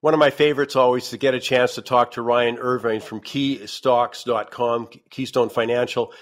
One of my favorites always to get a chance to talk to Ryan Irvine from keystocks.com, Keystone Financial.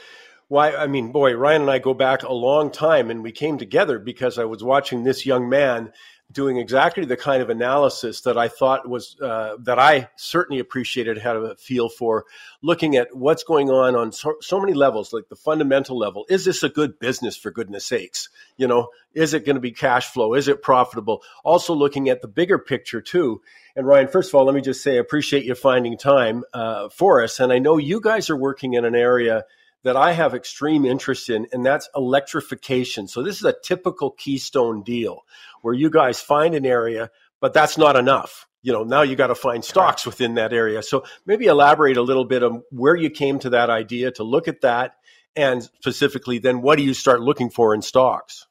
Why, I mean, boy, Ryan and I go back a long time and we came together because I was watching this young man doing exactly the kind of analysis that I thought was uh, that I certainly appreciated had a feel for looking at what's going on on so, so, many levels, like the fundamental level. Is this a good business for goodness sakes? You know, is it going to be cash flow? Is it profitable? Also looking at the bigger picture too. And Ryan, first of all, let me just say I appreciate you finding time uh, for us, and I know you guys are working in an area that I have extreme interest in, and that's electrification. So this is a typical Keystone deal where you guys find an area, but that's not enough. You know, now you got to find stocks within that area. So maybe elaborate a little bit on where you came to that idea to look at that, and specifically, then what do you start looking for in stocks?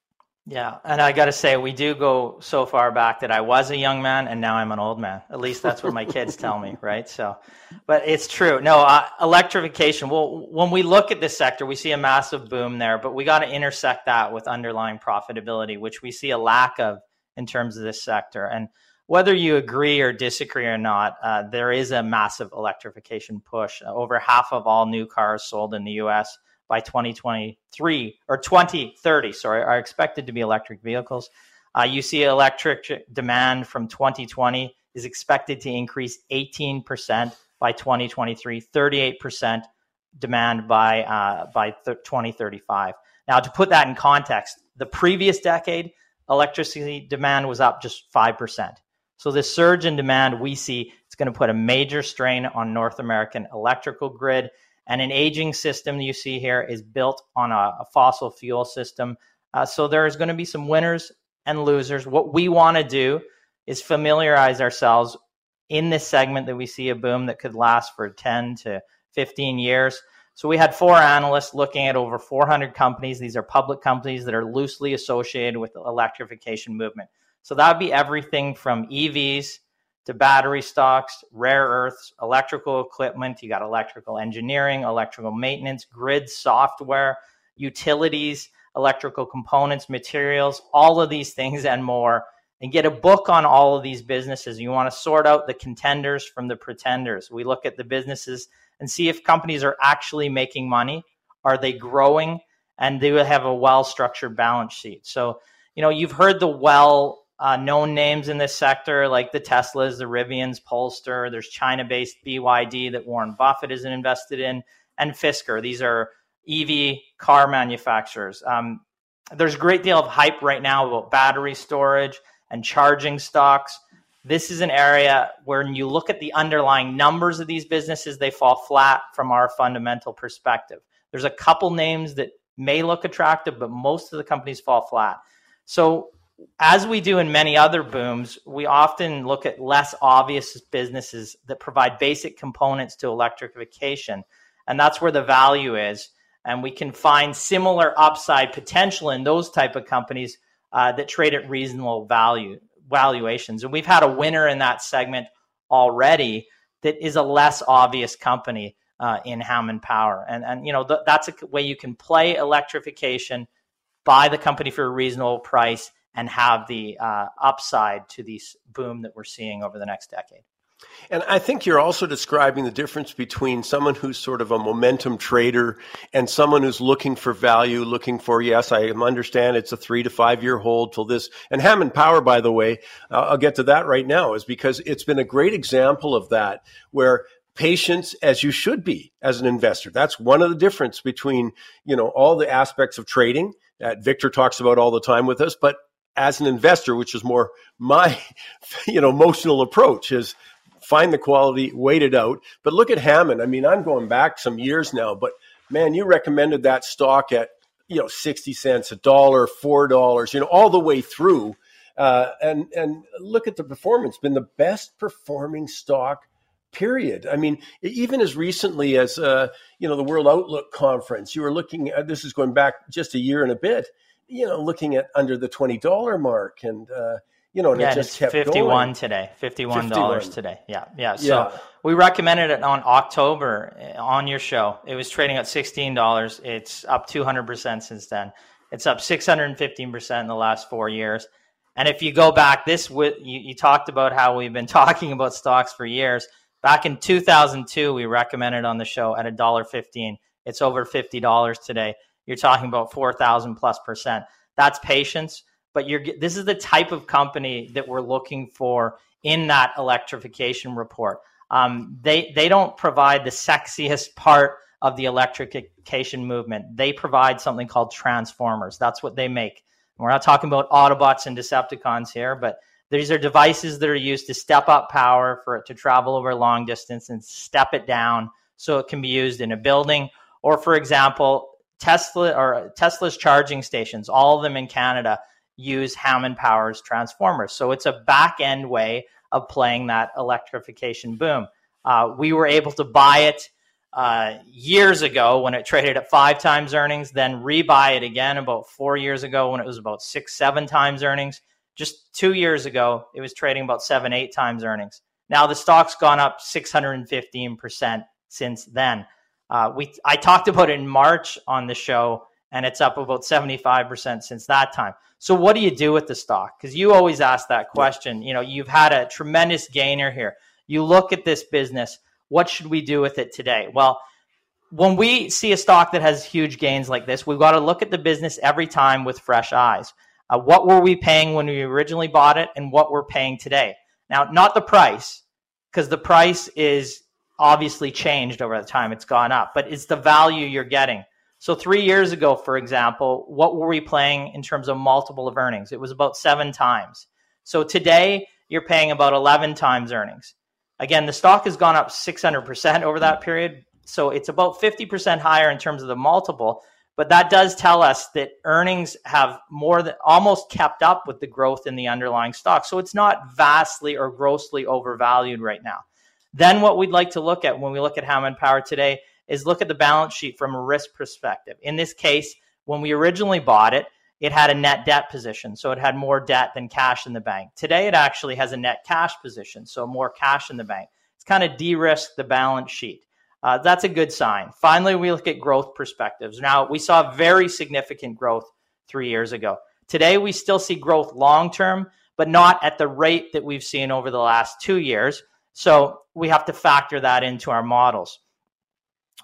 Yeah, and I got to say, we do go so far back that I was a young man and now I'm an old man. At least that's what my kids tell me, right? So, but it's true. No, uh, electrification. Well, when we look at this sector, we see a massive boom there, but we got to intersect that with underlying profitability, which we see a lack of in terms of this sector. And whether you agree or disagree or not, uh, there is a massive electrification push. Over half of all new cars sold in the U.S by 2023 or 2030, sorry, are expected to be electric vehicles. Uh, you see electric demand from 2020 is expected to increase 18% by 2023, 38% demand by uh, by th- 2035. Now, to put that in context, the previous decade, electricity demand was up just 5%. So this surge in demand we see it's going to put a major strain on North American electrical grid and an aging system you see here is built on a, a fossil fuel system. Uh, so there's going to be some winners and losers. What we want to do is familiarize ourselves in this segment that we see a boom that could last for 10 to 15 years. So we had four analysts looking at over 400 companies. These are public companies that are loosely associated with the electrification movement. So that would be everything from EVs to battery stocks, rare earths, electrical equipment. You got electrical engineering, electrical maintenance, grid software, utilities, electrical components, materials, all of these things and more. And get a book on all of these businesses. You want to sort out the contenders from the pretenders. We look at the businesses and see if companies are actually making money. Are they growing? And do they have a well structured balance sheet. So, you know, you've heard the well uh, known names in this sector like the Teslas, the Rivians, Polestar. There's China-based BYD that Warren Buffett isn't invested in, and Fisker. These are EV car manufacturers. Um, there's a great deal of hype right now about battery storage and charging stocks. This is an area where when you look at the underlying numbers of these businesses, they fall flat from our fundamental perspective. There's a couple names that may look attractive, but most of the companies fall flat. So as we do in many other booms, we often look at less obvious businesses that provide basic components to electrification. And that's where the value is. And we can find similar upside potential in those type of companies uh, that trade at reasonable value valuations. And we've had a winner in that segment already that is a less obvious company uh, in Hammond Power. And, and you know, th- that's a way you can play electrification, buy the company for a reasonable price, and have the uh, upside to this boom that we're seeing over the next decade. And I think you're also describing the difference between someone who's sort of a momentum trader and someone who's looking for value, looking for, yes, I understand it's a three to five year hold till this. And Hammond Power, by the way, uh, I'll get to that right now, is because it's been a great example of that where patience as you should be as an investor. That's one of the difference between, you know, all the aspects of trading that Victor talks about all the time with us, but as an investor, which is more my, you know, emotional approach is find the quality, wait it out. But look at Hammond. I mean, I'm going back some years now, but man, you recommended that stock at, you know, 60 cents, a dollar, $4, you know, all the way through. Uh, and, and look at the performance, been the best performing stock period. I mean, even as recently as, uh, you know, the World Outlook conference, you were looking at, this is going back just a year and a bit you know, looking at under the twenty dollar mark, and uh, you know, and yeah, it just it's kept fifty one today, fifty one dollars today. Yeah, yeah. So yeah. we recommended it on October eh, on your show. It was trading at sixteen dollars. It's up two hundred percent since then. It's up six hundred and fifteen percent in the last four years. And if you go back, this you, you talked about how we've been talking about stocks for years. Back in 2002, we recommended on the show at a dollar fifteen. It's over fifty dollars today. You're talking about four thousand plus percent. That's patience, but you're this is the type of company that we're looking for in that electrification report. Um, they they don't provide the sexiest part of the electrification movement. They provide something called transformers. That's what they make. We're not talking about Autobots and Decepticons here, but these are devices that are used to step up power for it to travel over long distance and step it down so it can be used in a building. Or, for example, Tesla or Tesla's charging stations, all of them in Canada use Hammond Power's transformers. So it's a back end way of playing that electrification boom. Uh, we were able to buy it uh, years ago when it traded at five times earnings, then rebuy it again about four years ago when it was about six, seven times earnings. Just two years ago, it was trading about seven, eight times earnings. Now the stock's gone up 615% since then. Uh, we I talked about it in March on the show, and it's up about 75% since that time. So what do you do with the stock? Because you always ask that question. You know, you've had a tremendous gainer here. You look at this business. What should we do with it today? Well, when we see a stock that has huge gains like this, we've got to look at the business every time with fresh eyes. Uh, what were we paying when we originally bought it, and what we're paying today? Now, not the price, because the price is obviously changed over the time it's gone up, but it's the value you're getting. So three years ago, for example, what were we paying in terms of multiple of earnings? It was about seven times. So today you're paying about 11 times earnings. Again, the stock has gone up 600% over that period. So it's about 50% higher in terms of the multiple. But that does tell us that earnings have more than almost kept up with the growth in the underlying stock. So it's not vastly or grossly overvalued right now. Then what we'd like to look at when we look at Hammond Power today is look at the balance sheet from a risk perspective. In this case, when we originally bought it, it had a net debt position, so it had more debt than cash in the bank. Today, it actually has a net cash position, so more cash in the bank. It's kind of de-risked the balance sheet. Uh, that's a good sign. Finally, we look at growth perspectives. Now, we saw very significant growth three years ago. Today, we still see growth long term, but not at the rate that we've seen over the last two years. So we have to factor that into our models.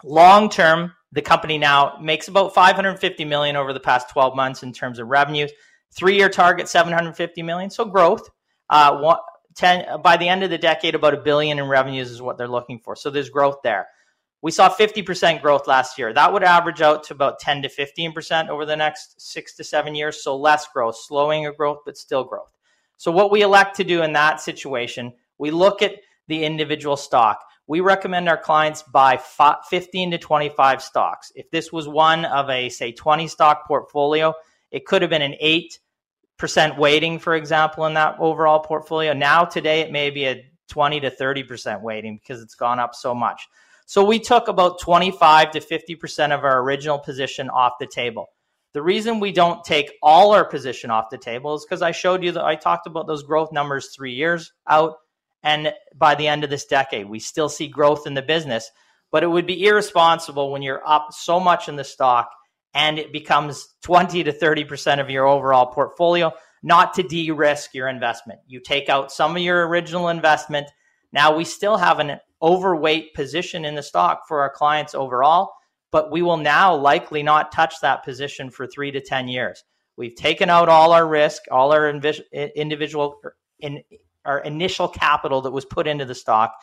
Long term, the company now makes about 550 million over the past 12 months in terms of revenues. Three year target 750 million, so growth. Uh, one, 10, by the end of the decade, about a billion in revenues is what they're looking for. So there's growth there. We saw 50% growth last year. That would average out to about 10 to 15% over the next six to seven years. So less growth, slowing of growth, but still growth. So what we elect to do in that situation, we look at the individual stock. We recommend our clients buy 15 to 25 stocks. If this was one of a, say, 20 stock portfolio, it could have been an 8% weighting, for example, in that overall portfolio. Now, today, it may be a 20 to 30% weighting because it's gone up so much. So we took about 25 to 50% of our original position off the table. The reason we don't take all our position off the table is because I showed you that I talked about those growth numbers three years out. And by the end of this decade, we still see growth in the business. But it would be irresponsible when you're up so much in the stock and it becomes 20 to 30% of your overall portfolio, not to de risk your investment. You take out some of your original investment. Now we still have an overweight position in the stock for our clients overall, but we will now likely not touch that position for three to 10 years. We've taken out all our risk, all our individual in our initial capital that was put into the stock.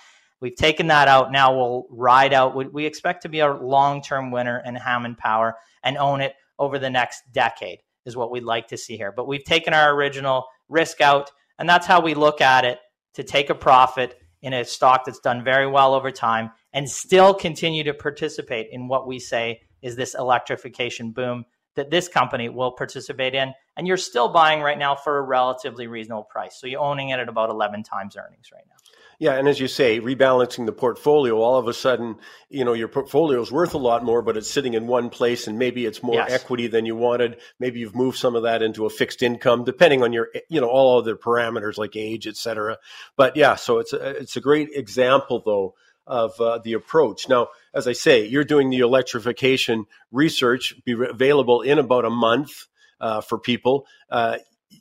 We've taken that out. Now we'll ride out. We expect to be a long term winner in Hammond Power and own it over the next decade, is what we'd like to see here. But we've taken our original risk out, and that's how we look at it to take a profit in a stock that's done very well over time and still continue to participate in what we say is this electrification boom that this company will participate in. And you're still buying right now for a relatively reasonable price. So you're owning it at about 11 times earnings right now. Yeah, and as you say, rebalancing the portfolio, all of a sudden, you know, your portfolio is worth a lot more, but it's sitting in one place, and maybe it's more yes. equity than you wanted. Maybe you've moved some of that into a fixed income, depending on your, you know, all other parameters like age, et cetera. But yeah, so it's a, it's a great example, though, of uh, the approach. Now, as I say, you're doing the electrification research, be available in about a month uh, for people. Uh,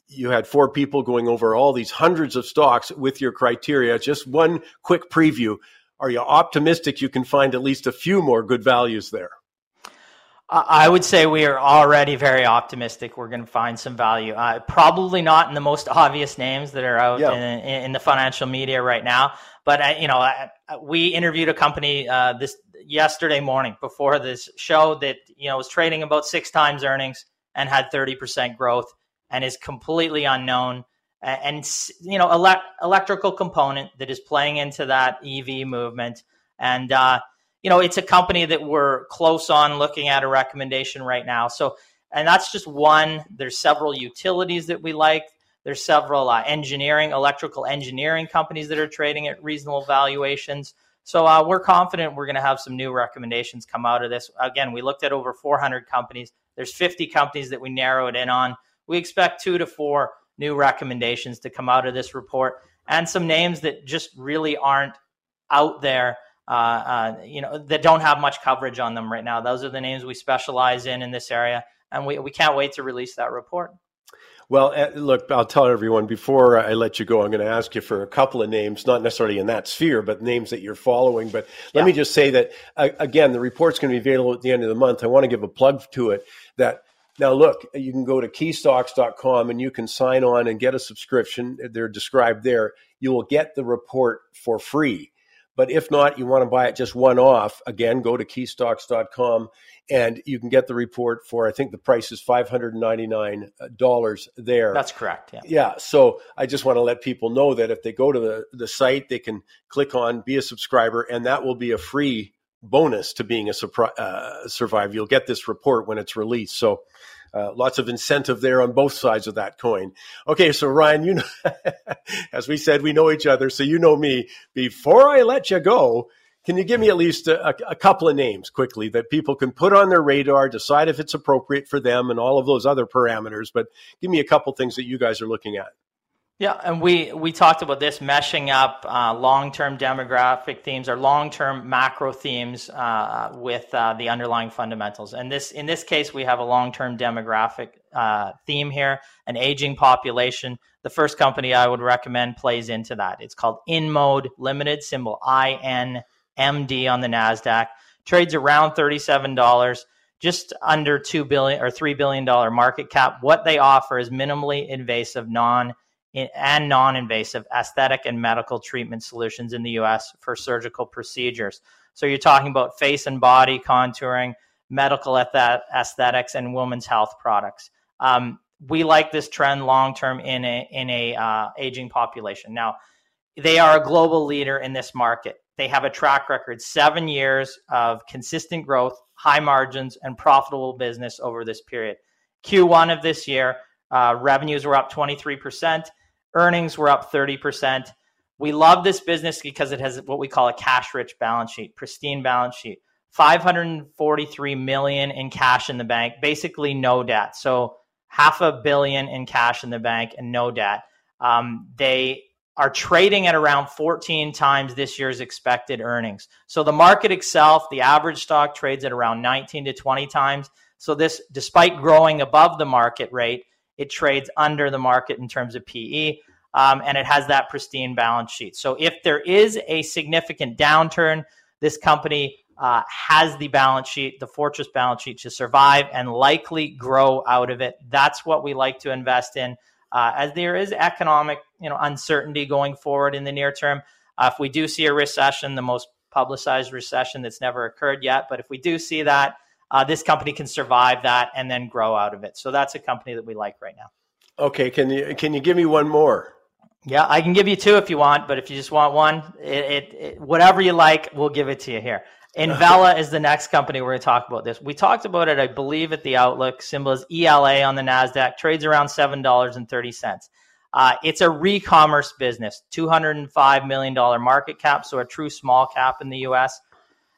you had four people going over all these hundreds of stocks with your criteria. Just one quick preview. Are you optimistic you can find at least a few more good values there? I would say we are already very optimistic. We're going to find some value. Uh, probably not in the most obvious names that are out yeah. in, in, the financial media right now. But uh, you know, uh, we interviewed a company uh, this yesterday morning before this show that you know was trading about six times earnings and had thirty percent growth and is completely unknown. And you know, ele- electrical component that is playing into that EV movement and uh, you know, it's a company that we're close on looking at a recommendation right now. So, and that's just one. There's several utilities that we like. There's several uh, engineering, electrical engineering companies that are trading at reasonable valuations. So uh, we're confident we're going to have some new recommendations come out of this. Again, we looked at over 400 companies. There's 50 companies that we narrowed in on. We expect two to four new recommendations to come out of this report, and some names that just really aren't out there uh, uh, you know, that don't have much coverage on them right now. Those are the names we specialize in in this area, and we, we can't wait to release that report. Well, uh, look, I'll tell everyone before I let you go, I'm going to ask you for a couple of names, not necessarily in that sphere, but names that you're following. But let yeah. me just say that, again, the report's going to be available at the end of the month. I want to give a plug to it that now, look, you can go to keystocks.com and you can sign on and get a subscription. They're described there. You will get the report for free. But if not, you want to buy it just one off, again, go to keystocks.com and you can get the report for, I think the price is $599 there. That's correct. Yeah. Yeah. So I just want to let people know that if they go to the, the site, they can click on be a subscriber and that will be a free bonus to being a surpri- uh, survivor. You'll get this report when it's released. So uh, lots of incentive there on both sides of that coin. Okay, so Ryan, you know, as we said, we know each other, so you know me. Before I let you go, can you give me at least a, a, couple of names quickly that people can put on their radar, decide if it's appropriate for them, and all of those other parameters? But give me a couple things that you guys are looking at. Yeah, and we we talked about this meshing up uh, long-term demographic themes or long-term macro themes uh, with uh, the underlying fundamentals. And this in this case, we have a long-term demographic uh, theme here, an aging population. The first company I would recommend plays into that. It's called InMode Limited, symbol I N M D on the Nasdaq. Trades around thirty-seven dollars just under two billion or three billion dollar market cap. What they offer is minimally invasive, non and non invasive aesthetic and medical treatment solutions in the US for surgical procedures. So you're talking about face and body contouring, medical aesthetics, and women's health products. Um, we like this trend long term in a in a uh, aging population. Now, they are a global leader in this market. They have a track record, seven years of consistent growth, high margins, and profitable business over this period. Q1 of this year, uh, revenues were up 23%. Earnings were up 30%. We love this business because it has what we call a cash rich balance sheet, pristine balance sheet. 543 million in cash in the bank, basically no debt. So half a billion in cash in the bank and no debt. Um, they are trading at around 14 times this year's expected earnings. So the market itself, the average stock trades at around 19 to 20 times. So this, despite growing above the market rate, it trades under the market in terms of PE, um, and it has that pristine balance sheet. So if there is a significant downturn, this company uh, has the balance sheet, the fortress balance sheet to survive and likely grow out of it. That's what we like to invest in. Uh, as there is economic, you know, uncertainty going forward in the near term. Uh, if we do see a recession, the most publicized recession that's never occurred yet, but if we do see that, uh, this company can survive that and then grow out of it. So that's a company that we like right now. Okay, can you can you give me one more? Yeah, I can give you two if you want, but if you just want one, it, it, it whatever you like, we'll give it to you here. Envela is the next company we're going to talk about this. We talked about it, I believe, at the Outlook. Symbol is ELA on the Nasdaq. Trades around seven dollars and thirty cents. Uh, it's a re-commerce business, two hundred and five million dollar market cap, so a true small cap in the U.S.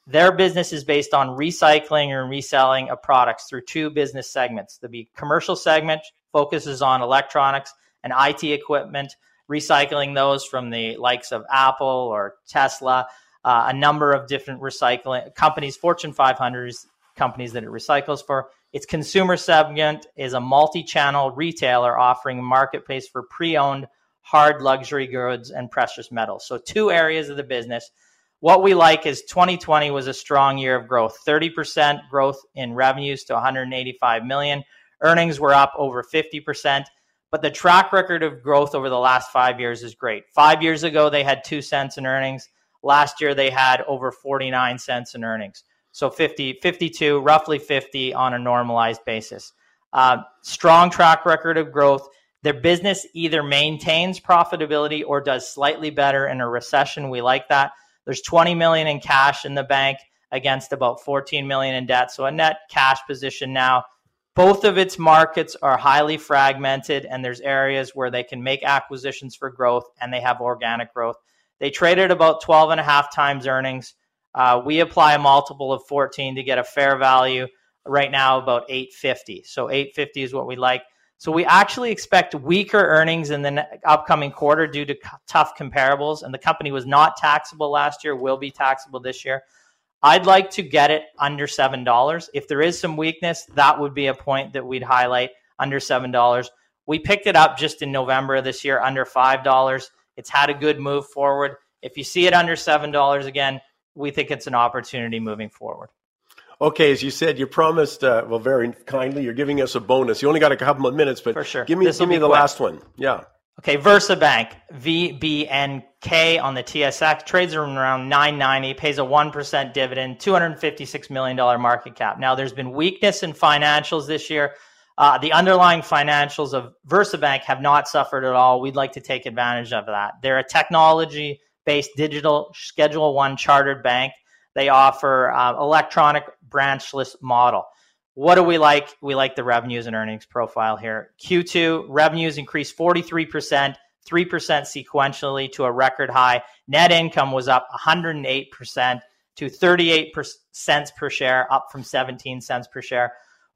Their business is based on recycling and reselling of products through two business segments. The commercial segment focuses on electronics and IT equipment, recycling those from the likes of Apple or Tesla, uh, a number of different recycling companies, Fortune 500 companies that it recycles for. Its consumer segment is a multi-channel retailer offering a marketplace for pre-owned hard luxury goods and precious metals. So two areas of the business. What we like is 2020 was a strong year of growth. 30% growth in revenues to 185 million. Earnings were up over 50%, but the track record of growth over the last 5 years is great. 5 years ago they had 2 cents in earnings. Last year they had over 49 cents in earnings. So 50, 52, roughly 50 on a normalized basis. Uh, strong track record of growth. Their business either maintains profitability or does slightly better in a recession. We like that. There's 20 million in cash in the bank against about 14 million in debt. So a net cash position now. Both of its markets are highly fragmented, and there's areas where they can make acquisitions for growth and they have organic growth. They traded about 12 and a half times earnings. Uh, we apply a multiple of 14 to get a fair value right now about 850. So 850 is what we like. So we actually expect weaker earnings in the upcoming quarter due to tough comparables. And the company was not taxable last year, will be taxable this year. I'd like to get it under $7. If there is some weakness, that would be a point that we'd highlight under $7. We picked it up just in November of this year under $5. It's had a good move forward. If you see it under $7 again, we think it's an opportunity moving forward. Okay, as you said, you promised, uh, well, very kindly, you're giving us a bonus. You only got a couple of minutes, but For sure. give me, give me the quick. last one. Yeah. Okay, VersaBank, VBNK on the TSX, trades around 990, pays a 1% dividend, $256 million market cap. Now, there's been weakness in financials this year. Uh, the underlying financials of VersaBank have not suffered at all. We'd like to take advantage of that. They're a technology based digital Schedule One chartered bank. They offer uh, electronic branchless model. What do we like? We like the revenues and earnings profile here. Q2 revenues increased 43%, 3% sequentially to a record high. Net income was up 108% to 38 cents per share, up from 17 cents per share.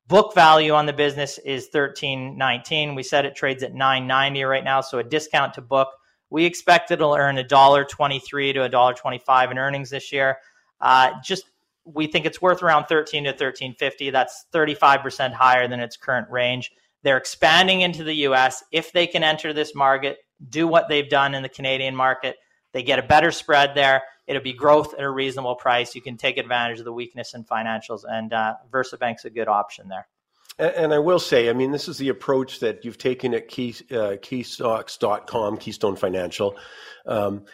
Book value on the business is 13.19. We said it trades at 9.90 right now, so a discount to book we expect it'll earn a dollar twenty-three to a dollar twenty-five in earnings this year. Uh, just we think it's worth around thirteen to thirteen fifty. That's thirty-five percent higher than its current range. They're expanding into the U.S. If they can enter this market, do what they've done in the Canadian market, they get a better spread there. It'll be growth at a reasonable price. You can take advantage of the weakness in financials, and uh, VersaBank's a good option there. And I will say, I mean, this is the approach that you've taken at Key, uh, keystocks.com, Keystone Financial, um,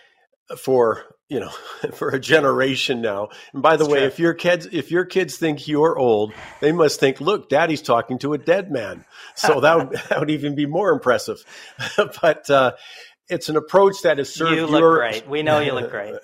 for you know for a generation now. And by the That's way, true. if your kids if your kids think you're old, they must think, look, Daddy's talking to a dead man. So that would that would even be more impressive. but uh, it's an approach that has served you look your, great. We know you look great.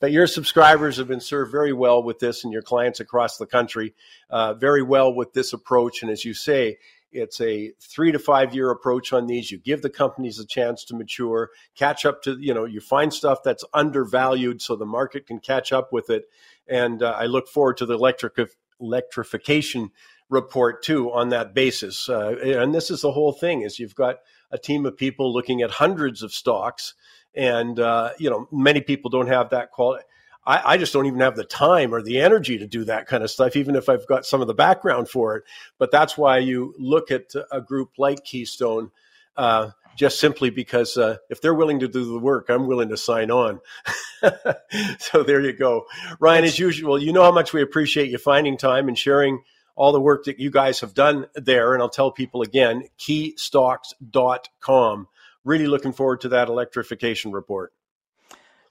but your subscribers have been served very well with this, and your clients across the country uh, very well with this approach. And as you say, it's a three to five year approach on these. You give the companies a chance to mature, catch up to you know you find stuff that's undervalued so the market can catch up with it. And uh, I look forward to the electric electrification report too on that basis. Uh, and this is the whole thing: is you've got a team of people looking at hundreds of stocks, and uh, you know many people don't have that quality. I, I, just don't even have the time or the energy to do that kind of stuff, even if I've got some of the background for it. But that's why you look at a group like Keystone. Uh, just simply because uh, if they're willing to do the work, I'm willing to sign on. so there you go. Ryan, as usual, you know how much we appreciate you finding time and sharing all the work that you guys have done there. And I'll tell people again, keystocks.com. Really looking forward to that electrification report.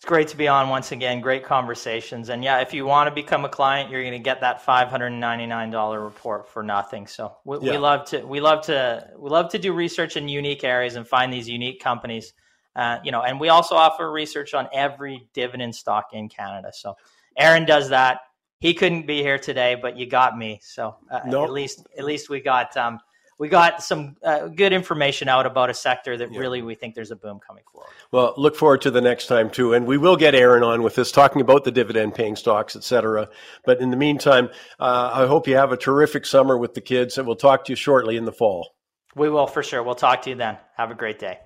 It's great to be on once again. Great conversations. And yeah, if you want to become a client, you're going to get that $599 report for nothing. So we, yeah. we love to, we love to, we love to do research in unique areas and find these unique companies. Uh, you know, and we also offer research on every dividend stock in Canada. So Aaron does that he couldn't be here today, but you got me. So uh, nope. at least at least we got um, we got some uh, good information out about a sector that yeah. really we think there's a boom coming forward. Well, look forward to the next time too, and we will get Aaron on with this, talking about the dividend-paying stocks, et cetera. But in the meantime, uh, I hope you have a terrific summer with the kids, and we'll talk to you shortly in the fall. We will for sure. We'll talk to you then. Have a great day.